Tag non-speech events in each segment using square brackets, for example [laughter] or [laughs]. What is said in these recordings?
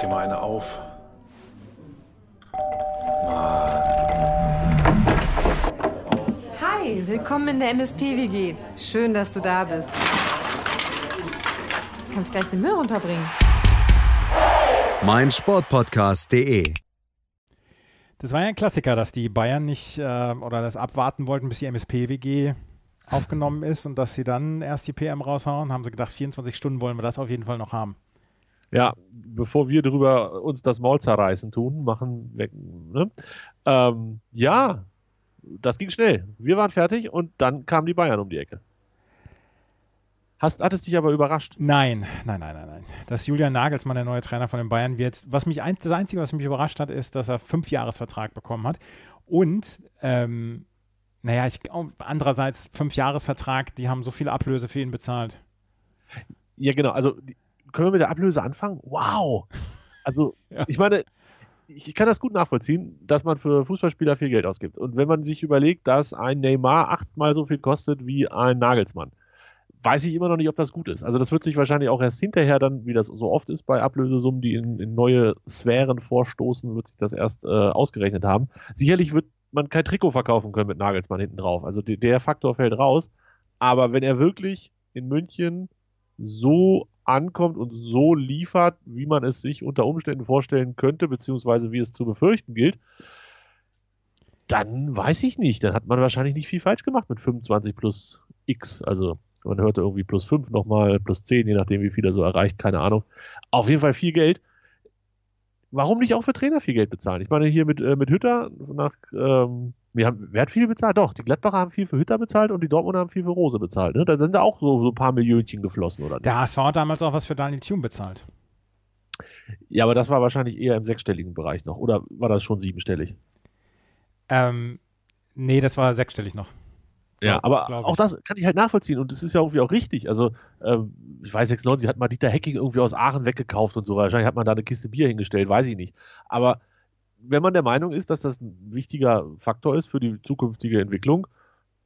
dir mal eine auf. Hi, willkommen in der MSP-WG. Schön, dass du da bist. Du kannst gleich den Müll runterbringen. mein Sportpodcast.de. Das war ja ein Klassiker, dass die Bayern nicht äh, oder das abwarten wollten, bis die MSP-WG aufgenommen ist und dass sie dann erst die PM raushauen. Haben sie gedacht, 24 Stunden wollen wir das auf jeden Fall noch haben. Ja, bevor wir darüber uns das Maul zerreißen tun, machen weg. Ne? Ähm, ja, das ging schnell. Wir waren fertig und dann kamen die Bayern um die Ecke. Hast, hat es dich aber überrascht? Nein, nein, nein, nein, nein. Dass Julian Nagelsmann der neue Trainer von den Bayern wird. Was mich ein, das Einzige, was mich überrascht hat, ist, dass er fünf Jahresvertrag bekommen hat. Und ähm, naja, ich andererseits fünf Jahresvertrag, die haben so viel Ablöse für ihn bezahlt. Ja, genau. Also die, können wir mit der Ablöse anfangen? Wow! [laughs] Also, ja. ich meine, ich kann das gut nachvollziehen, dass man für Fußballspieler viel Geld ausgibt. Und wenn man sich überlegt, dass ein Neymar achtmal so viel kostet wie ein Nagelsmann, weiß ich immer noch nicht, ob das gut ist. Also das wird sich wahrscheinlich auch erst hinterher dann, wie das so oft ist bei Ablösesummen, die in, in neue Sphären vorstoßen, wird sich das erst äh, ausgerechnet haben. Sicherlich wird man kein Trikot verkaufen können mit Nagelsmann hinten drauf. Also der Faktor fällt raus. Aber wenn er wirklich in München so ankommt und so liefert, wie man es sich unter Umständen vorstellen könnte, beziehungsweise wie es zu befürchten gilt, dann weiß ich nicht. Dann hat man wahrscheinlich nicht viel falsch gemacht mit 25 plus X. Also man hörte irgendwie plus 5 nochmal, plus 10, je nachdem, wie viel er so erreicht, keine Ahnung. Auf jeden Fall viel Geld. Warum nicht auch für Trainer viel Geld bezahlen? Ich meine, hier mit, äh, mit Hütter nach, ähm, wir haben, wer hat viel bezahlt? Doch, die Gladbacher haben viel für Hütter bezahlt und die Dortmunder haben viel für Rose bezahlt. Ne? Da sind da auch so, so ein paar Millionchen geflossen, oder? Der HSV hat damals auch was für Daniel Thune bezahlt. Ja, aber das war wahrscheinlich eher im sechsstelligen Bereich noch. Oder war das schon siebenstellig? Ähm, nee, das war sechsstellig noch. Ja, aber auch das kann ich halt nachvollziehen und das ist ja irgendwie auch richtig. Also, ähm, ich weiß, 96 hat mal Dieter Hecking irgendwie aus Aachen weggekauft und so. Wahrscheinlich hat man da eine Kiste Bier hingestellt, weiß ich nicht. Aber wenn man der Meinung ist, dass das ein wichtiger Faktor ist für die zukünftige Entwicklung,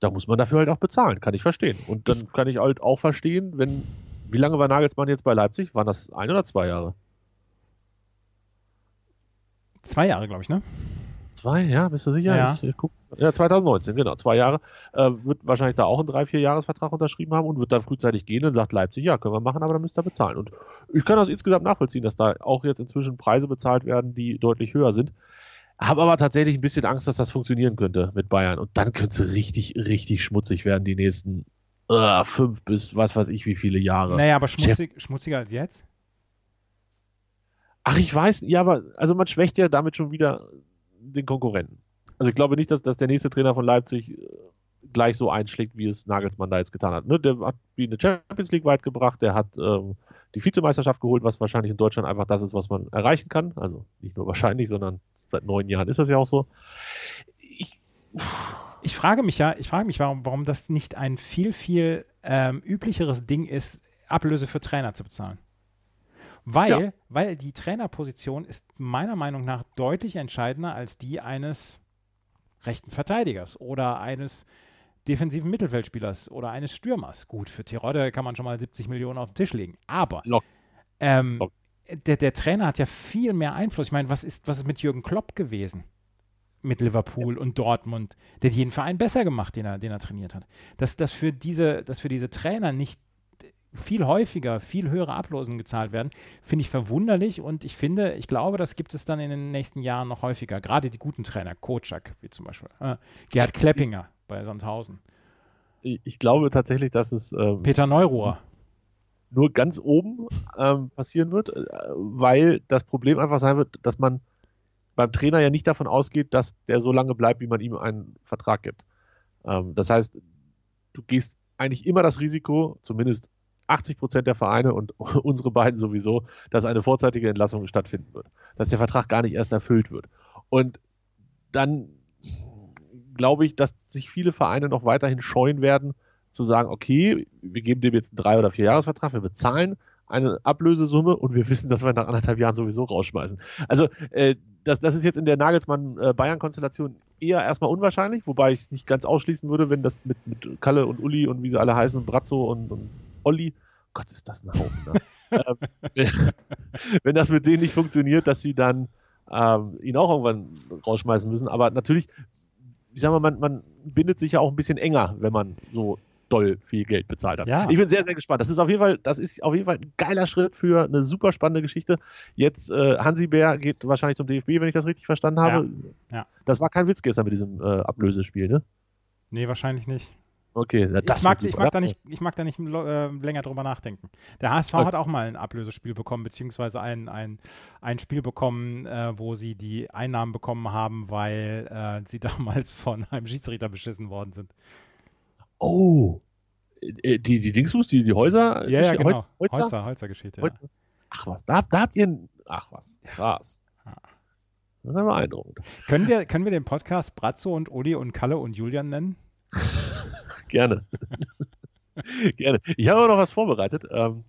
da muss man dafür halt auch bezahlen. Kann ich verstehen. Und dann kann ich halt auch verstehen, wenn. Wie lange war Nagelsmann jetzt bei Leipzig? Waren das ein oder zwei Jahre? Zwei Jahre, glaube ich, ne? Zwei, ja, bist du sicher? Ja. Ich, ich guck, ja, 2019, genau, zwei Jahre. Äh, wird wahrscheinlich da auch einen drei, vier Jahresvertrag unterschrieben haben und wird dann frühzeitig gehen und sagt Leipzig, ja, können wir machen, aber dann müsst ihr bezahlen. Und ich kann das insgesamt nachvollziehen, dass da auch jetzt inzwischen Preise bezahlt werden, die deutlich höher sind. Habe aber tatsächlich ein bisschen Angst, dass das funktionieren könnte mit Bayern. Und dann könnte es richtig, richtig schmutzig werden, die nächsten uh, fünf bis was weiß ich wie viele Jahre. Naja, aber schmutzig, schmutziger als jetzt? Ach, ich weiß, ja, aber also man schwächt ja damit schon wieder den Konkurrenten. Also ich glaube nicht, dass, dass der nächste Trainer von Leipzig äh, gleich so einschlägt, wie es Nagelsmann da jetzt getan hat. Ne? Der hat wie eine Champions League weit gebracht, der hat ähm, die Vizemeisterschaft geholt, was wahrscheinlich in Deutschland einfach das ist, was man erreichen kann. Also nicht nur wahrscheinlich, sondern seit neun Jahren ist das ja auch so. Ich, ich frage mich ja, ich frage mich, warum, warum das nicht ein viel, viel ähm, üblicheres Ding ist, Ablöse für Trainer zu bezahlen. Weil, ja. weil die Trainerposition ist meiner Meinung nach deutlich entscheidender als die eines rechten Verteidigers oder eines defensiven Mittelfeldspielers oder eines Stürmers. Gut, für Tirode kann man schon mal 70 Millionen auf den Tisch legen. Aber ähm, der, der, Trainer hat ja viel mehr Einfluss. Ich meine, was ist, was ist mit Jürgen Klopp gewesen? Mit Liverpool ja. und Dortmund. Der hat jeden Verein besser gemacht, den er, den er trainiert hat. Dass, dass, für diese, dass für diese Trainer nicht viel häufiger, viel höhere Ablosen gezahlt werden, finde ich verwunderlich und ich finde, ich glaube, das gibt es dann in den nächsten Jahren noch häufiger. Gerade die guten Trainer, Kocak, wie zum Beispiel äh, Gerhard Kleppinger bei Sandhausen. Ich glaube tatsächlich, dass es ähm, Peter Neuruhr nur ganz oben ähm, passieren wird, äh, weil das Problem einfach sein wird, dass man beim Trainer ja nicht davon ausgeht, dass der so lange bleibt, wie man ihm einen Vertrag gibt. Ähm, das heißt, du gehst eigentlich immer das Risiko, zumindest 80 Prozent der Vereine und [laughs] unsere beiden sowieso, dass eine vorzeitige Entlassung stattfinden wird. Dass der Vertrag gar nicht erst erfüllt wird. Und dann glaube ich, dass sich viele Vereine noch weiterhin scheuen werden, zu sagen, okay, wir geben dem jetzt einen drei- oder vier Jahresvertrag, wir bezahlen eine Ablösesumme und wir wissen, dass wir nach anderthalb Jahren sowieso rausschmeißen. Also äh, das, das ist jetzt in der Nagelsmann-Bayern-Konstellation eher erstmal unwahrscheinlich, wobei ich es nicht ganz ausschließen würde, wenn das mit, mit Kalle und Uli und wie sie alle heißen, Brazzo und, und Olli. Gott, ist das ein Haufen. Ne? ähm, [laughs] wenn das mit denen nicht funktioniert, dass sie dann ähm, ihn auch irgendwann rausschmeißen müssen. Aber natürlich, ich sag mal, man, man bindet sich ja auch ein bisschen enger, wenn man so doll viel Geld bezahlt hat. Ja. Ich bin sehr, sehr gespannt. Das ist auf jeden Fall, das ist auf jeden Fall ein geiler Schritt für eine super spannende Geschichte. Jetzt äh, Hansi Bär geht wahrscheinlich zum DFB, wenn ich das richtig verstanden habe. Ja. Ja. Das war kein Witz gestern mit diesem äh, Ablösespiel, ne? Nee, wahrscheinlich nicht. Okay, das ich, mag, ich, mag da nicht, ich mag da nicht äh, länger drüber nachdenken. Der HSV Okay. hat auch mal ein Ablösespiel bekommen, beziehungsweise ein, ein, ein Spiel bekommen, äh, wo sie die Einnahmen bekommen haben, weil äh, sie [laughs] damals von einem Schiedsrichter beschissen worden sind. Oh. Äh, Die, die Dingsbus, die, die Häuser? Ja, ja, genau. Häuser? Holzer, Holzer-Geschichte. Ja. Ach was, da, da habt ihr. ein- Ach was, krass. Ja. Das ist ja beeindruckend. Können, wir, können wir den Podcast Bratzo und Uli und Kalle und Julian nennen? [laughs] Gerne. [laughs] Gerne. Ich habe aber noch was vorbereitet. Ähm,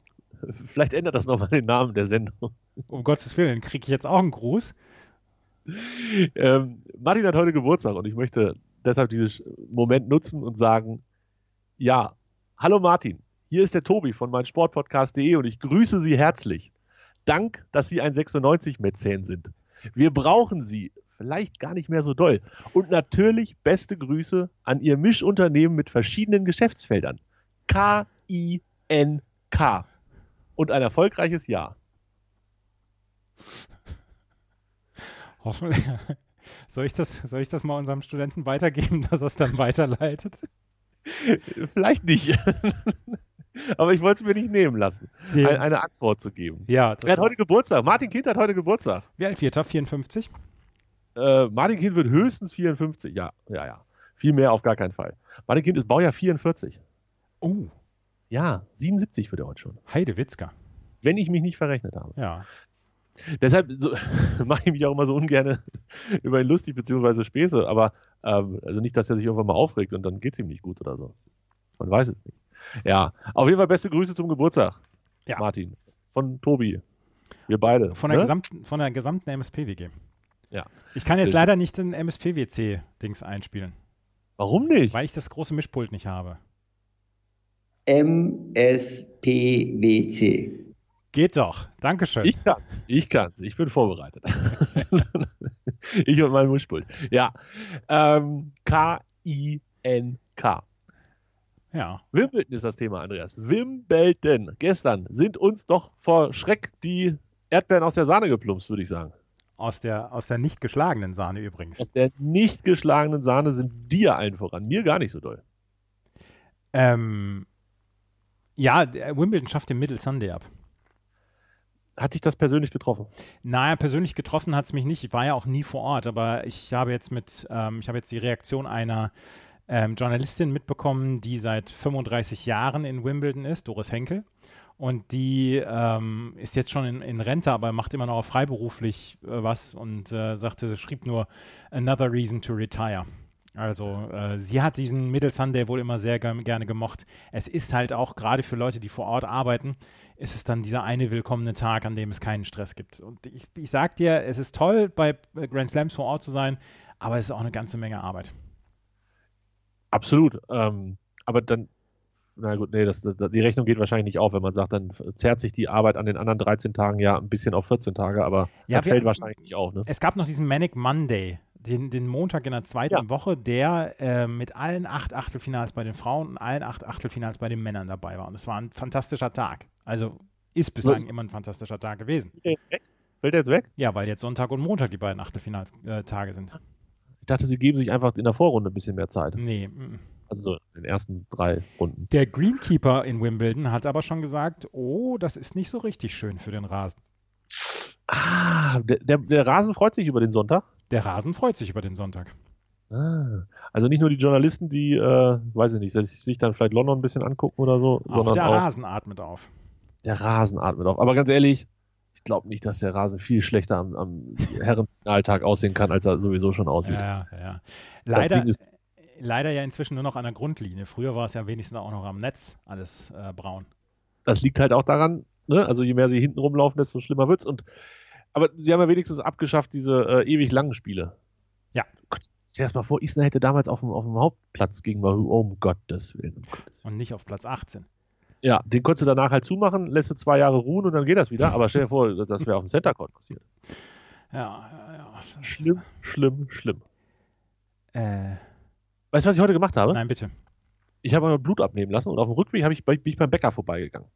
vielleicht ändert das nochmal den Namen der Sendung. Um Gottes Willen, kriege ich jetzt auch einen Gruß? Ähm, Martin hat heute Geburtstag und ich möchte deshalb diesen Moment nutzen und sagen: Ja, hallo Martin, hier ist der Tobi von meinsportpodcast.de und ich grüße Sie herzlich. Dank, dass Sie ein 96-Mäzen sind. Wir brauchen Sie vielleicht gar nicht mehr so doll. Und natürlich beste Grüße an Ihr Mischunternehmen mit verschiedenen Geschäftsfeldern. K-I-N-K. Und ein erfolgreiches Jahr. [laughs] Hoffentlich. Soll ich, das, soll ich das mal unserem Studenten weitergeben, dass er es dann weiterleitet? [laughs] Vielleicht nicht. [laughs] Aber ich wollte es mir nicht nehmen lassen, Ja. ein, eine Antwort zu geben. Ja, Er hat heute Geburtstag. Martin Kind hat heute Geburtstag. wie alt wird er? 54? Äh, Martin Kind wird höchstens 54. Ja, ja, ja. Viel mehr auf gar keinen Fall. Martin Kind ist Baujahr 44. Oh, Ja, 77 wird er heute schon. Heidewitzka. Wenn ich mich nicht verrechnet habe. Ja. Deshalb so, [laughs] mache ich mich auch immer so ungern [laughs] über ihn lustig beziehungsweise Späße. Aber ähm, also nicht, dass er sich irgendwann mal aufregt und dann geht es ihm nicht gut oder so. Man weiß es nicht. Ja, auf jeden Fall beste Grüße zum Geburtstag, Ja. Martin. Von Tobi. Wir beide. Von der, ne? gesamten, von der gesamten MSP-WG. Ja. Ich kann jetzt Ich- leider nicht den MSP-WC-Dings einspielen, Warum nicht? weil ich das große Mischpult nicht habe. MSPWC. Geht doch. Dankeschön. Ich kann, ich kann, ich bin vorbereitet. [laughs] ich und mein Mischpult. Ja. Ähm, K-I-N-K. ja. Wimbledon ist das Thema, Andreas. Wimbledon. Gestern sind uns doch vor Schreck die Erdbeeren aus der Sahne geplumpst, würde ich sagen. Aus der, aus der nicht geschlagenen Sahne übrigens. Aus der nicht geschlagenen Sahne sind dir allen voran. Mir gar nicht so doll. Ähm, ja, der Wimbledon schafft den Middle Sunday ab. Hat dich das persönlich getroffen? Naja, persönlich getroffen hat es mich nicht. Ich war ja auch nie vor Ort, aber ich habe jetzt mit, ähm, ich habe jetzt die Reaktion einer ähm, Journalistin mitbekommen, die seit 35 Jahren in Wimbledon ist, Doris Henkel. Und die ähm, ist jetzt schon in, in Rente, aber macht immer noch freiberuflich äh, was und äh, sagte, schrieb nur Another Reason to Retire. Also äh, sie hat diesen Middle Sunday wohl immer sehr gern- gerne gemocht. Es ist halt auch gerade für Leute, die vor Ort arbeiten, ist es dann dieser eine willkommene Tag, an dem es keinen Stress gibt. Und ich, ich sag dir, es ist toll, bei äh, Grand Slams vor Ort zu sein, aber es ist auch eine ganze Menge Arbeit. Absolut. Ähm, aber dann, na gut, nee, das, das, die Rechnung geht wahrscheinlich nicht auf, wenn man sagt, dann zerrt sich die Arbeit an den anderen 13 Tagen ja ein bisschen auf 14 Tage, aber Ja, das wir- fällt wahrscheinlich nicht auf, ne? Es gab noch diesen Manic Monday, den, den Montag in der zweiten Ja. Woche, der äh, mit allen acht Achtelfinals bei den Frauen und allen acht Achtelfinals bei den Männern dabei war. Und es war ein fantastischer Tag. Also ist bislang immer ein fantastischer Tag gewesen. Fällt der jetzt weg? Fällt der jetzt weg? Ja, weil jetzt Sonntag und Montag die beiden Achtelfinalstage äh, sind. Ich dachte, sie geben sich einfach in der Vorrunde ein bisschen mehr Zeit. Nee. mm. Also so in den ersten drei Runden. Der Greenkeeper in Wimbledon hat aber schon gesagt, oh, das ist nicht so richtig schön für den Rasen. Ah, der, der, der Rasen freut sich über den Sonntag. Der Rasen freut sich über den Sonntag. Ah, also nicht nur die Journalisten, die, äh, weiß ich nicht, sich, dann vielleicht London ein bisschen angucken oder so, Auch der auch Rasen atmet auf. der Rasen atmet auf. Aber ganz ehrlich, ich glaube nicht, dass der Rasen viel schlechter am, am Herrenalltag aussehen kann, als er sowieso schon aussieht. Ja, ja, Leider, leider ja inzwischen nur noch an der Grundlinie. Früher war es ja wenigstens auch noch am Netz alles äh, braun. Das liegt halt auch daran, ne? also je mehr sie hinten rumlaufen, desto schlimmer wird's. Und aber sie haben ja wenigstens abgeschafft diese äh, ewig langen Spiele. Ja. Gott, stell dir das mal vor, Isner hätte damals auf dem, auf dem Hauptplatz gegen Wahoo, oh, um Gottes Willen. Um Gottes Willen. Und nicht auf Platz 18. Ja, den konntest du danach halt zumachen, lässt du zwei Jahre ruhen und dann geht das wieder. Aber stell dir vor, [laughs] das wäre auf dem Center Court passiert. Ja, ja, ja. Schlimm, schlimm, schlimm. Äh, Weißt du, was ich heute gemacht habe? nein, bitte. ich habe mal Blut abnehmen lassen und auf dem Rückweg habe ich, bin ich beim Bäcker vorbeigegangen.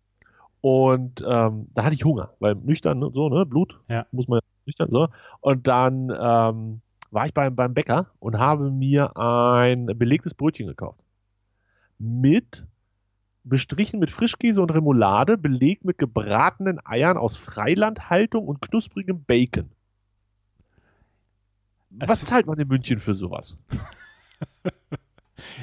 Und ähm, da hatte ich Hunger, weil nüchtern, ne, so, ne, Blut Ja. muss man ja nüchtern, so. Und dann ähm, war ich beim, beim Bäcker und habe mir ein belegtes Brötchen gekauft. Mit, bestrichen mit Frischkäse und Remoulade, belegt mit gebratenen Eiern aus Freilandhaltung und knusprigem Bacon. Was Es- zahlt man in München für sowas? [laughs]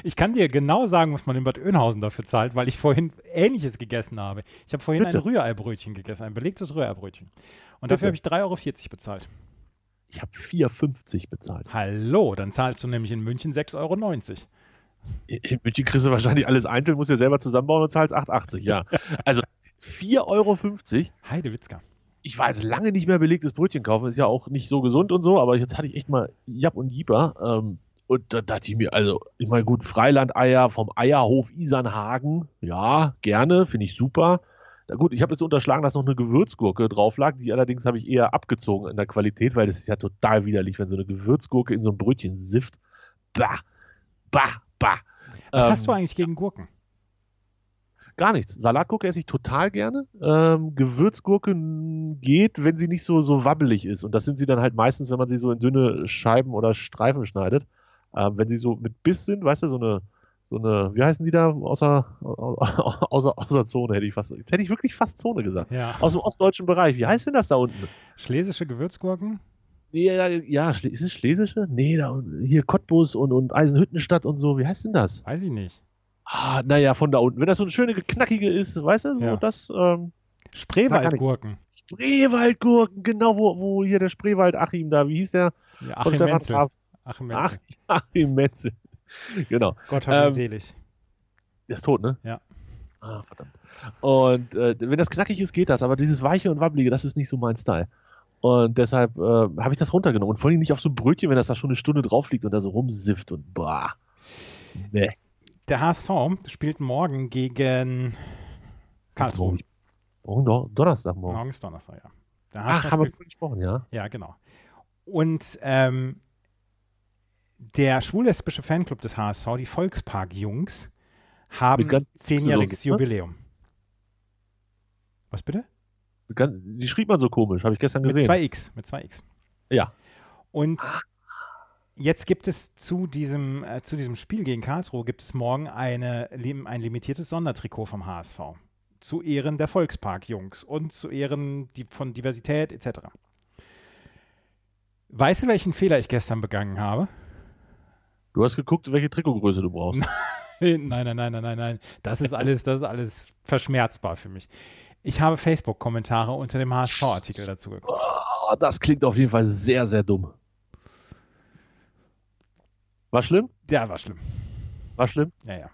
Ich kann dir genau sagen, was man in Bad Oeynhausen dafür zahlt, weil ich vorhin Ähnliches gegessen habe. Ich habe vorhin Bitte. ein Rührei-Brötchen gegessen, ein belegtes Rührei-Brötchen. Und Bitte. dafür habe ich 3,40 Euro bezahlt. Ich habe 4,50 bezahlt. Hallo, dann zahlst du nämlich in München 6,90 Euro. In München kriegst du wahrscheinlich alles einzeln, musst dir selber zusammenbauen und zahlst 8,80, ja. [laughs] Also 4,50 Euro. Heidewitzka. Ich war jetzt lange nicht mehr belegtes Brötchen kaufen, ist ja auch nicht so gesund und so, aber jetzt hatte ich echt mal Jap und Jieber. Ähm, und da dachte ich mir, also, ich meine, gut, Freilandeier vom Eierhof Isernhagen, ja, gerne, finde ich super. Na gut, ich habe jetzt unterschlagen, dass noch eine Gewürzgurke drauf lag, die allerdings habe ich eher abgezogen in der Qualität, weil das ist ja total widerlich, wenn so eine Gewürzgurke in so ein Brötchen sifft. Bah, bah, bah. Was Ähm, hast du eigentlich gegen Gurken? Gar nichts. Salatgurke esse ich total gerne. Ähm, Gewürzgurke geht, wenn sie nicht so, so wabbelig ist. Und das sind sie dann halt meistens, wenn man sie so in dünne Scheiben oder Streifen schneidet. Ähm, wenn sie so mit Biss sind, weißt du, so eine, so eine, wie heißen die da? Außer, außer, außer Zone hätte ich fast. Jetzt hätte ich wirklich fast Zone gesagt. Ja. Aus dem ostdeutschen Bereich. Wie heißt denn das da unten? Schlesische Gewürzgurken? Nee, ja, ja, ist es Schlesische? Nee, da hier Cottbus und, und Eisenhüttenstadt und so. Wie heißt denn das? Weiß ich nicht. Ah, naja, von da unten. Wenn das so eine schöne, knackige ist, weißt du, Ja. das, ähm, Spreewaldgurken. Spreewaldgurken, genau, wo, wo hier der Spreewald Achim da, wie hieß der? Ja, Achim Stefan Menzel. Trapp. Achim Ach, Menzel. [laughs] Achim Metzel. genau. Gott hab ihn ähm, selig. Der ist tot, ne? Ja. Ah, verdammt. Und äh, wenn das knackig ist, geht das, aber dieses weiche und wabbelige, das ist nicht so mein Style. Und deshalb äh, habe ich das runtergenommen. Und vor allem nicht auf so ein Brötchen, wenn das da schon eine Stunde drauf liegt und da so rumsifft und boah. Nee. Der HSV spielt morgen gegen Karlsruhe. Morgen Don- Donnerstag morgen. Morgen ist Donnerstag, ja. Der HSV Ach, haben wir gesprochen, ja? ja, genau. Und ähm, der schwul-lesbische Fanclub des HSV, die Volkspark-Jungs, haben Mit zehnjähriges ne? Jubiläum. Was bitte? Die schrieb man so komisch, habe ich gestern Mit gesehen. zwei X, mit zwei X. ja. Und jetzt gibt es zu diesem, äh, zu diesem Spiel gegen Karlsruhe gibt es morgen eine, ein limitiertes Sondertrikot vom HSV. Zu Ehren der Volkspark-Jungs und zu Ehren die, von Diversität etc. Weißt du, welchen Fehler ich gestern begangen habe? Du hast geguckt, welche Trikotgröße du brauchst. [laughs] Nein, nein, nein, nein, nein, nein. Das ist alles, das ist alles verschmerzbar für mich. Ich habe Facebook-Kommentare unter dem HSV-Artikel dazu geguckt. Oh, das klingt auf jeden Fall sehr, sehr dumm. War schlimm? Ja, war schlimm. War schlimm? Ja, ja.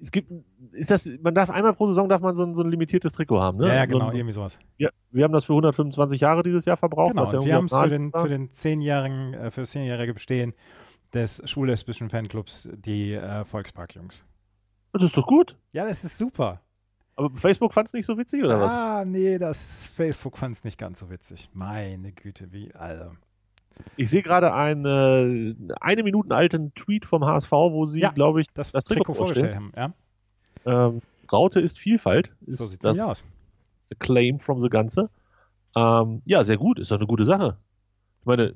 Es gibt, ist das, man darf einmal pro Saison darf man so ein, so ein limitiertes Trikot haben, ne? Ja, ja, So genau, ein- irgendwie sowas. Ja, wir haben das für 125 Jahre dieses Jahr verbraucht. Genau, ja wir haben es für den, für den zehnjährigen, äh, für das zehnjährige Bestehen des schwul-lesbischen Fanclubs, die äh, Volkspark-Jungs. Das ist doch gut. Ja, das ist super. Aber Facebook fand es nicht so witzig, oder was? Ah, nee, das Facebook fand es nicht ganz so witzig. Meine Güte, wie, also. Ich sehe gerade einen äh, eine Minuten alten Tweet vom HSV, wo sie, Ja, glaube ich, Das, Das Trikot, Trikot vorgestellt haben, ja. ähm, Raute ist Vielfalt. Ist So sieht es das aus. the claim from the Ganze. Ähm, ja, sehr gut. Ist doch eine gute Sache. Ich meine,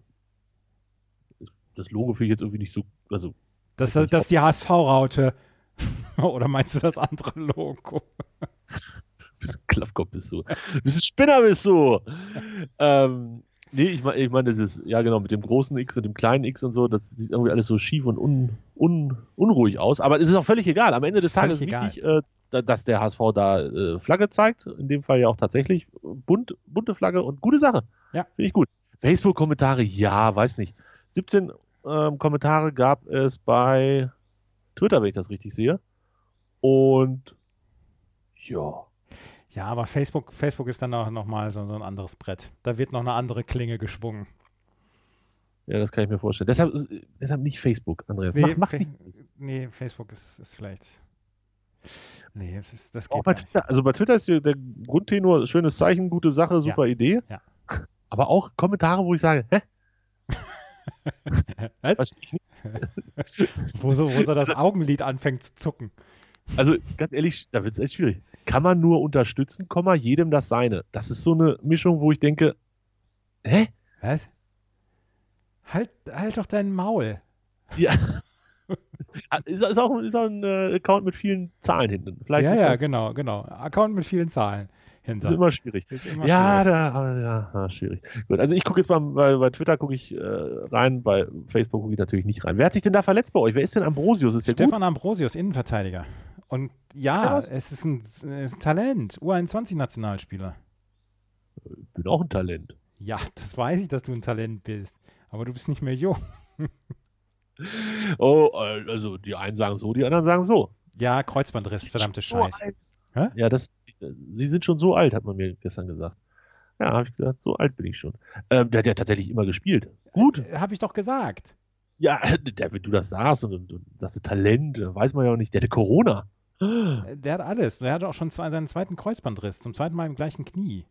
das Logo finde ich jetzt irgendwie nicht so, also Das, das, das ist die HSV-Raute. [laughs] Oder meinst du das andere Logo? [laughs] bisschen Klappkopf bist du. bisschen Spinner bist du. ähm, nee, ich meine, ich mein, das ist, ja genau, mit dem großen X und dem kleinen X und so, das sieht irgendwie alles so schief und un, un, unruhig aus. Aber es ist auch völlig egal. Am Ende des Tages ist wichtig, äh, da- dass der HSV da äh, Flagge zeigt. In dem Fall ja auch tatsächlich bunt, bunte Flagge und gute Sache. Ja. Finde ich gut. Facebook-Kommentare, ja, weiß nicht. 17 ähm, Kommentare gab es bei Twitter, wenn ich das richtig sehe. Und ja. Ja, aber Facebook, Facebook ist dann auch nochmal so, so ein anderes Brett. Da wird noch eine andere Klinge geschwungen. Ja, das kann ich mir vorstellen. Deshalb, deshalb nicht Facebook, Andreas. mach, mach Fa- nicht. nee Facebook ist, ist vielleicht. Nee, das, ist, das Auch geht bei gar nicht. Twitter, also bei Twitter ist der Grundtenor schönes Zeichen, gute Sache, super Idee. ja. Aber auch Kommentare, wo ich sage, hä? Was? Verstehe ich nicht. [laughs] Wo so, wo so das Augenlid anfängt zu zucken. Also ganz ehrlich, da wird es echt schwierig. Kann man nur unterstützen, Komma, jedem das seine. Das ist so eine Mischung, wo ich denke, hä? Was? Halt, halt doch dein Maul. Ja. [laughs] ist, ist, auch, ist auch ein äh, Account mit vielen Zahlen hinten. Vielleicht ja, ist ja, das genau, genau. Account mit vielen Zahlen hinter. ist immer schwierig. Ist immer Ja, schwierig. da, ja, ja, schwierig. Gut, also ich gucke jetzt mal, bei, bei Twitter gucke ich äh, rein, bei Facebook gucke ich natürlich nicht rein. Wer hat sich denn da verletzt bei euch? Wer ist denn Ambrosius? Ist der gut? Stefan Ambrosius, Innenverteidiger. Und ja, Ja, es ist ein, ist ein Talent. U21-Nationalspieler. Ich bin auch ein Talent. Ja, das weiß ich, dass du ein Talent bist. Aber du bist nicht mehr jung. [laughs] Oh, äh, also die einen sagen so, die anderen sagen so. Ja, Kreuzbandriss, verdammte Scheiße. Ja, das, sie sind schon so alt, hat man mir gestern gesagt. Ja, habe ich gesagt, so alt bin ich schon. Ähm, der hat ja tatsächlich immer gespielt. Gut. Habe ich doch gesagt. Ja, der, wenn du das sagst und, und, und das Talent, äh, weiß man ja auch nicht. Der hatte Corona. Der hat alles. Der hat auch schon zwei, seinen zweiten Kreuzbandriss. Zum zweiten Mal im gleichen Knie.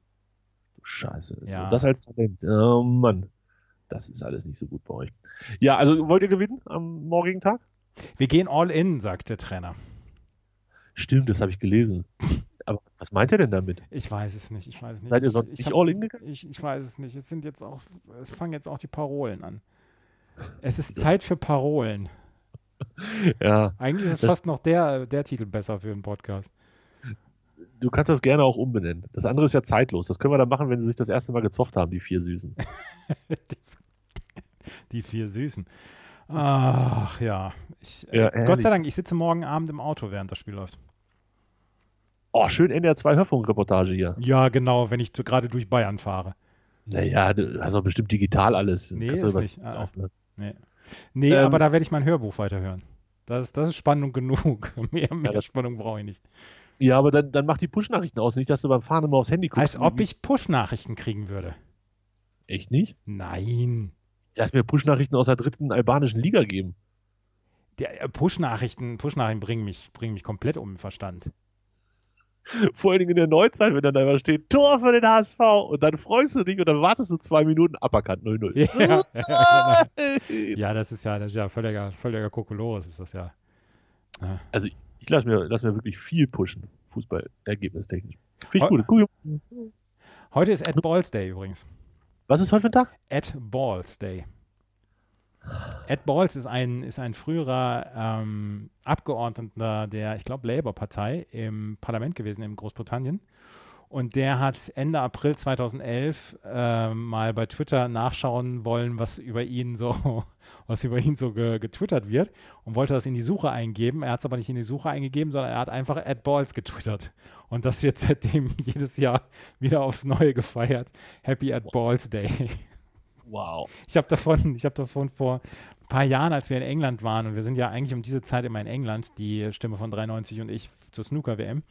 Scheiße. Ja. Und das als Talent. Oh Mann. Das ist alles nicht so gut bei euch. Ja, also wollt ihr gewinnen am morgigen Tag? Wir gehen all in, sagt der Trainer. Stimmt, das habe ich gelesen. Aber was meint er denn damit? Ich weiß es nicht. Ich weiß es nicht. Seid ihr sonst ich nicht hab- all in gegangen? Ich, ich weiß es nicht. Es sind jetzt auch, es fangen jetzt auch die Parolen an. Es ist Das- Zeit für Parolen. [laughs] Ja, Eigentlich ist fast noch der, der Titel besser für einen Podcast. du kannst das gerne auch umbenennen. Das andere ist ja zeitlos. Das können wir dann machen, wenn sie sich das erste Mal gezofft haben, die vier Süßen. [laughs] Die vier Süßen. Ach ja. Ich, Ja, äh, Gott sei Dank, ich sitze morgen Abend im Auto, während das Spiel läuft. Oh, schön NDR 2 Hörfunkreportage hier. Ja, genau, wenn ich gerade durch Bayern fahre. Naja, du hast doch bestimmt digital alles. Nee, Kannst ist nicht. Ah, auch, ne? Nee, nee Ähm, aber da werde ich mein Hörbuch weiterhören. Das, ist- das ist Spannung genug. [laughs] mehr mehr das- Spannung brauche ich nicht. Ja, aber dann, dann mach die Push-Nachrichten aus. Nicht, dass du beim Fahren immer aufs Handy guckst. Als ob ich Push-Nachrichten kriegen würde. Echt nicht? Nein. Lass mir Push-Nachrichten aus der dritten albanischen Liga geben. Äh, Push-Nachrichten Push bringen, mich, bringen mich komplett um den Verstand. Vor allen Dingen in der Neuzeit, wenn dann da immer steht, Tor für den HSV. Und dann freust du dich und dann wartest du zwei Minuten, Uppercut 0-0. Ja, ja, genau. ja, das ist ja, das ist ja völliger, völliger Kokolores ist das ja. Also ich, ich lasse mir, lass mir wirklich viel pushen, Fußball, ergebnistechnisch. Finde ich gut. Guck, Heute ist Ed Balls Day übrigens. was ist heute für ein Tag? Ed Balls Day. Ed Balls ist ein, ist ein früherer ähm, Abgeordneter der, ich glaube, Labour-Partei im Parlament gewesen in Großbritannien. Und der hat Ende April 2011 ähm, mal bei Twitter nachschauen wollen, was über ihn so, [laughs] was über ihn so ge getwittert wird und wollte das in die Suche eingeben. Er hat es aber nicht in die Suche eingegeben, sondern er hat einfach Ed Balls getwittert. Und das wird seitdem [laughs] jedes Jahr wieder aufs Neue gefeiert. Happy Ed Balls Day. Wow. Ich habe davon, ich habe davon vor ein paar Jahren, als wir in England waren, und wir sind ja eigentlich um diese Zeit immer in England, die Stimme von 93 und ich zur Snooker-WM,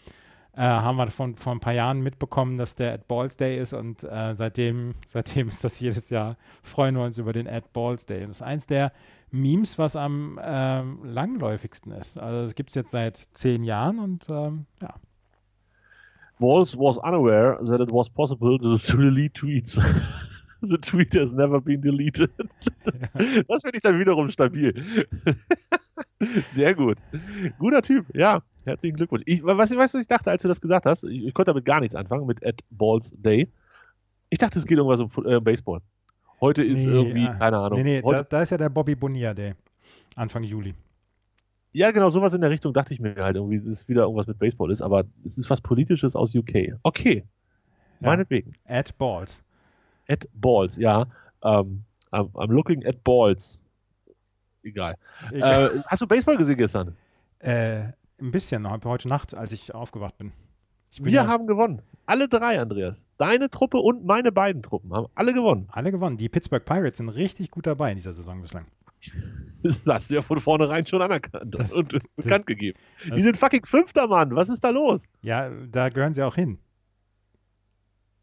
äh, haben wir davon vor ein paar Jahren mitbekommen, dass der Ed Balls Day ist und äh, seitdem, seitdem ist das jedes Jahr, freuen wir uns über den Ed Balls Day. Das ist eins der Memes, was am ähm, langläufigsten ist. Also es gibt es jetzt seit zehn Jahren und ähm, ja. Walls was unaware that it was possible to delete tweets. [laughs] [laughs] The tweet has never been deleted. Das finde ich dann wiederum stabil. [laughs] Sehr gut. Guter Typ, ja. Herzlichen Glückwunsch. Ich, was, weißt du, was ich dachte, als du das gesagt hast? Ich, ich konnte damit gar nichts anfangen, mit Ed Balls Day. Ich dachte, es geht irgendwas um äh, Baseball. Heute ist Nee, irgendwie, äh, keine Ahnung. Nee, nee, da, da ist ja der Bobby Bonilla Day. Anfang Juli. ja, genau, sowas in der Richtung dachte ich mir halt irgendwie, dass es wieder irgendwas mit Baseball ist, aber es ist was Politisches aus UK. Okay. Ja. Meinetwegen. Ed Balls. At Balls, ja. Ähm, I'm, I'm looking at Balls. Egal. Egal. Äh, hast du Baseball gesehen gestern? Äh, ein bisschen, heute Nacht, als ich aufgewacht bin. Ich bin Wir ja haben gewonnen. Alle drei, Andreas. Deine Truppe und meine beiden Truppen haben alle gewonnen. alle gewonnen. Die Pittsburgh Pirates sind richtig gut dabei in dieser Saison bislang. [laughs] Das hast du ja von vornherein schon anerkannt Das- und das- bekannt gegeben. Die das- sind fucking Fünfter, Mann. Was ist da los? Ja, da gehören sie auch hin.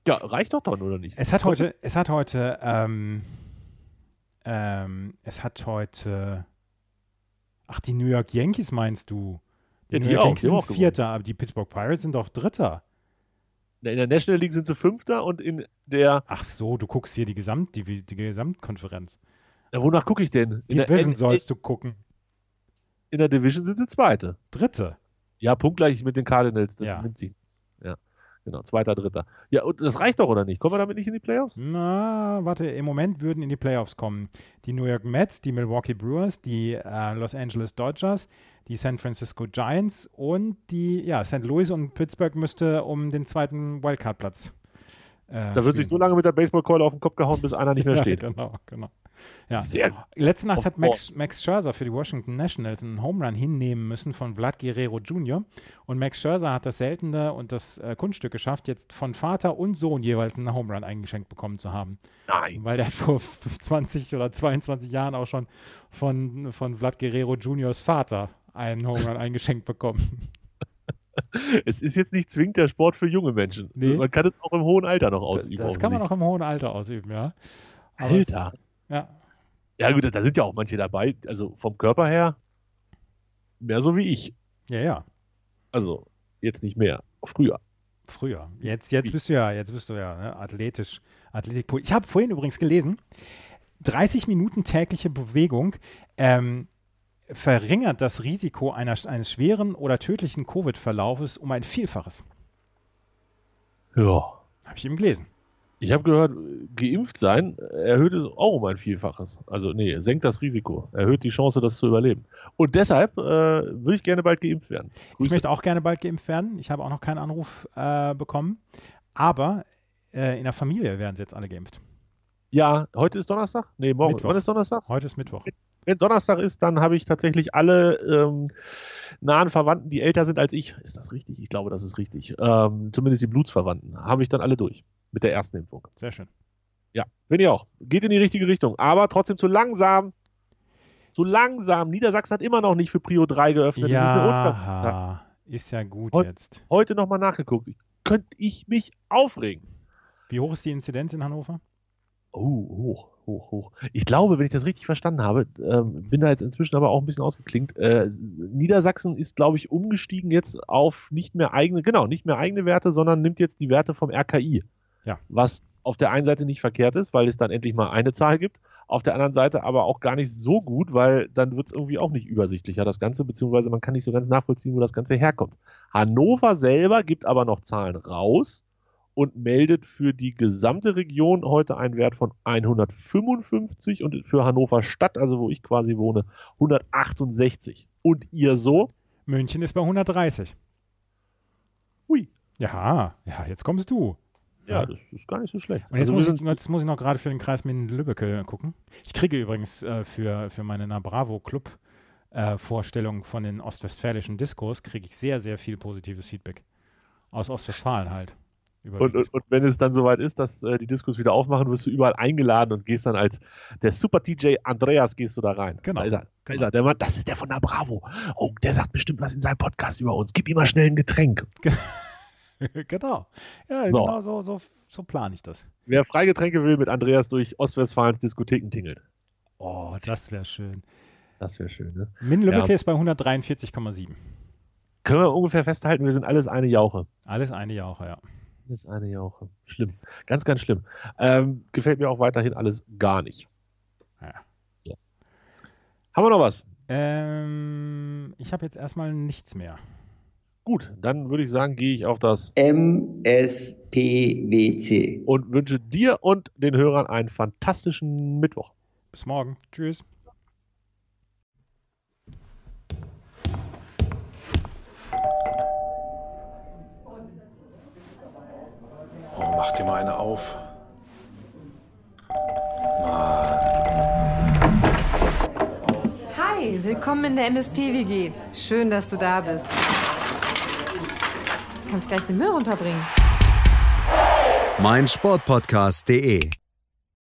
Ja, reicht doch dann, oder nicht? Es hat heute, [laughs] es hat heute, ähm, ähm, es hat heute, ach, die New York Yankees meinst du? Die Ja, New die York auch, Yankees die sind auch gewonnen. Vierter, aber die Pittsburgh Pirates sind doch Dritter. In der National League sind sie Fünfter und in der, Ach so, du guckst hier die, Gesamt, die, die Gesamtkonferenz. ja, wonach gucke ich denn? In der, Division in, sollst du gucken. in der Division sind sie Zweite. Dritte. Ja, punktgleich mit den Cardinals. Das Ja. nimmt sie. Ja, genau. Zweiter, Dritter. Ja, und das reicht doch, oder nicht? Kommen wir damit nicht in die Playoffs? Na, warte, im Moment würden in die Playoffs kommen die New York Mets, die Milwaukee Brewers, die äh, Los Angeles Dodgers, die San Francisco Giants und die, ja, St. Louis und Pittsburgh müsste um den zweiten Wildcard-Platz. Äh, Da wird sich so lange mit der Baseballkeule auf den Kopf gehauen, bis einer nicht mehr [laughs] ja, steht. Genau, genau. Ja. Sehr Letzte Nacht hat Max. Max Scherzer für die Washington Nationals einen Home Run hinnehmen müssen von Vlad Guerrero Jr. Und Max Scherzer hat das seltene und das äh, Kunststück geschafft, jetzt von Vater und Sohn jeweils einen Home Run eingeschenkt bekommen zu haben. Nein. Weil der hat vor 20 oder 22 Jahren auch schon von, von Vlad Guerrero Juniors Vater einen Home Run eingeschenkt bekommen. [laughs] Es ist jetzt nicht zwingend der Sport für junge Menschen. Nee. Man kann es auch im hohen Alter noch Das, ausüben. das kann man auch im hohen Alter ausüben, ja. Aber es- Alter. Ja, Ja, gut, da sind ja auch manche dabei. Also vom Körper her mehr so wie ich. ja, ja. Also jetzt nicht mehr. Früher. Früher. Jetzt, jetzt bist du ja, jetzt bist du ja ne, athletisch, Athletikpol. Ich habe vorhin übrigens gelesen, 30 Minuten tägliche Bewegung ähm, verringert das Risiko einer, eines schweren oder tödlichen Covid-Verlaufes um ein Vielfaches. Ja. Habe ich eben gelesen. Ich habe gehört, geimpft sein erhöht es auch um ein Vielfaches. Also nee, senkt das Risiko, erhöht die Chance, das zu überleben. Und deshalb äh, würde ich gerne bald geimpft werden. Ich Grüße. möchte auch gerne bald geimpft werden. Ich habe auch noch keinen Anruf äh, bekommen. Aber äh, in der Familie werden sie jetzt alle geimpft. ja, heute ist Donnerstag? Nee, morgen. Mittwoch. Wann ist Donnerstag? Heute ist Mittwoch. Wenn Donnerstag ist, dann habe ich tatsächlich alle ähm, nahen Verwandten, die älter sind als ich. Ist das richtig? Ich glaube, das ist richtig. Ähm, zumindest die Blutsverwandten habe ich dann alle durch mit der ersten Impfung. Sehr schön. Ja, finde ich auch. Geht in die richtige Richtung, aber trotzdem zu langsam. Zu langsam. Niedersachsen hat immer noch nicht für Prio 3 geöffnet. Das ist. Ja, ist ja gut Heute- jetzt. Heute nochmal nachgeguckt. Könnte ich mich aufregen. Wie hoch ist die Inzidenz in Hannover? Oh, hoch, hoch, hoch. Ich glaube, wenn ich das richtig verstanden habe, ähm, bin da jetzt inzwischen aber auch ein bisschen ausgeklingt. Äh, Niedersachsen ist, glaube ich, umgestiegen jetzt auf nicht mehr eigene, genau, nicht mehr eigene Werte, sondern nimmt jetzt die Werte vom RKI. Ja. Was auf der einen Seite nicht verkehrt ist, weil es dann endlich mal eine Zahl gibt. Auf der anderen Seite aber auch gar nicht so gut, weil dann wird es irgendwie auch nicht übersichtlicher, das Ganze, beziehungsweise man kann nicht so ganz nachvollziehen, wo das Ganze herkommt. Hannover selber gibt aber noch Zahlen raus und meldet für die gesamte Region heute einen Wert von 155 und für Hannover Stadt, also wo ich quasi wohne, 168. Und ihr so? München ist bei 130. Hui. Ja, ja, jetzt kommst du. Ja, das ist gar nicht so schlecht. Und jetzt, Also muss ich, jetzt muss ich noch gerade für den Kreis Minden-Lübbecke gucken. Ich kriege übrigens äh, für, für meine Na Bravo Club äh, Vorstellung von den ostwestfälischen Diskos, kriege ich sehr, sehr viel positives Feedback. Aus Ostwestfalen halt. und, und, und wenn es dann soweit ist, dass äh, die Diskos wieder aufmachen, wirst du überall eingeladen und gehst dann als der Super DJ Andreas gehst du da rein. Genau. Da ist er, da Genau. ist er, der Mann, das ist der von der Bravo. Oh, der sagt bestimmt was in seinem Podcast über uns. Gib ihm mal schnell ein Getränk. [laughs] [laughs] genau. Ja, So. genau so, so, so plane ich das. Wer Freigetränke will, mit Andreas durch Ostwestfalens Diskotheken tingelt. Oh, das wäre schön. Das wäre schön, ne? Minden-Lübbecke Ja. ist bei 143,7. Können wir ungefähr festhalten, wir sind alles eine Jauche. Alles eine Jauche, ja. Das ist eine Jauche. Schlimm. Ganz, ganz schlimm. Ähm, gefällt mir auch weiterhin alles gar nicht. Ja. Ja. Haben wir noch was? Ähm, ich habe jetzt erstmal nichts mehr. Gut, dann würde ich sagen, gehe ich auf das MSPWC. und wünsche dir und den Hörern einen fantastischen Mittwoch. Bis morgen. Tschüss. Oh, mach dir mal eine auf. Hi, willkommen in der MSP-WG. Schön, dass du da bist. Kannst gleich den Müll runterbringen. meinsportpodcast.de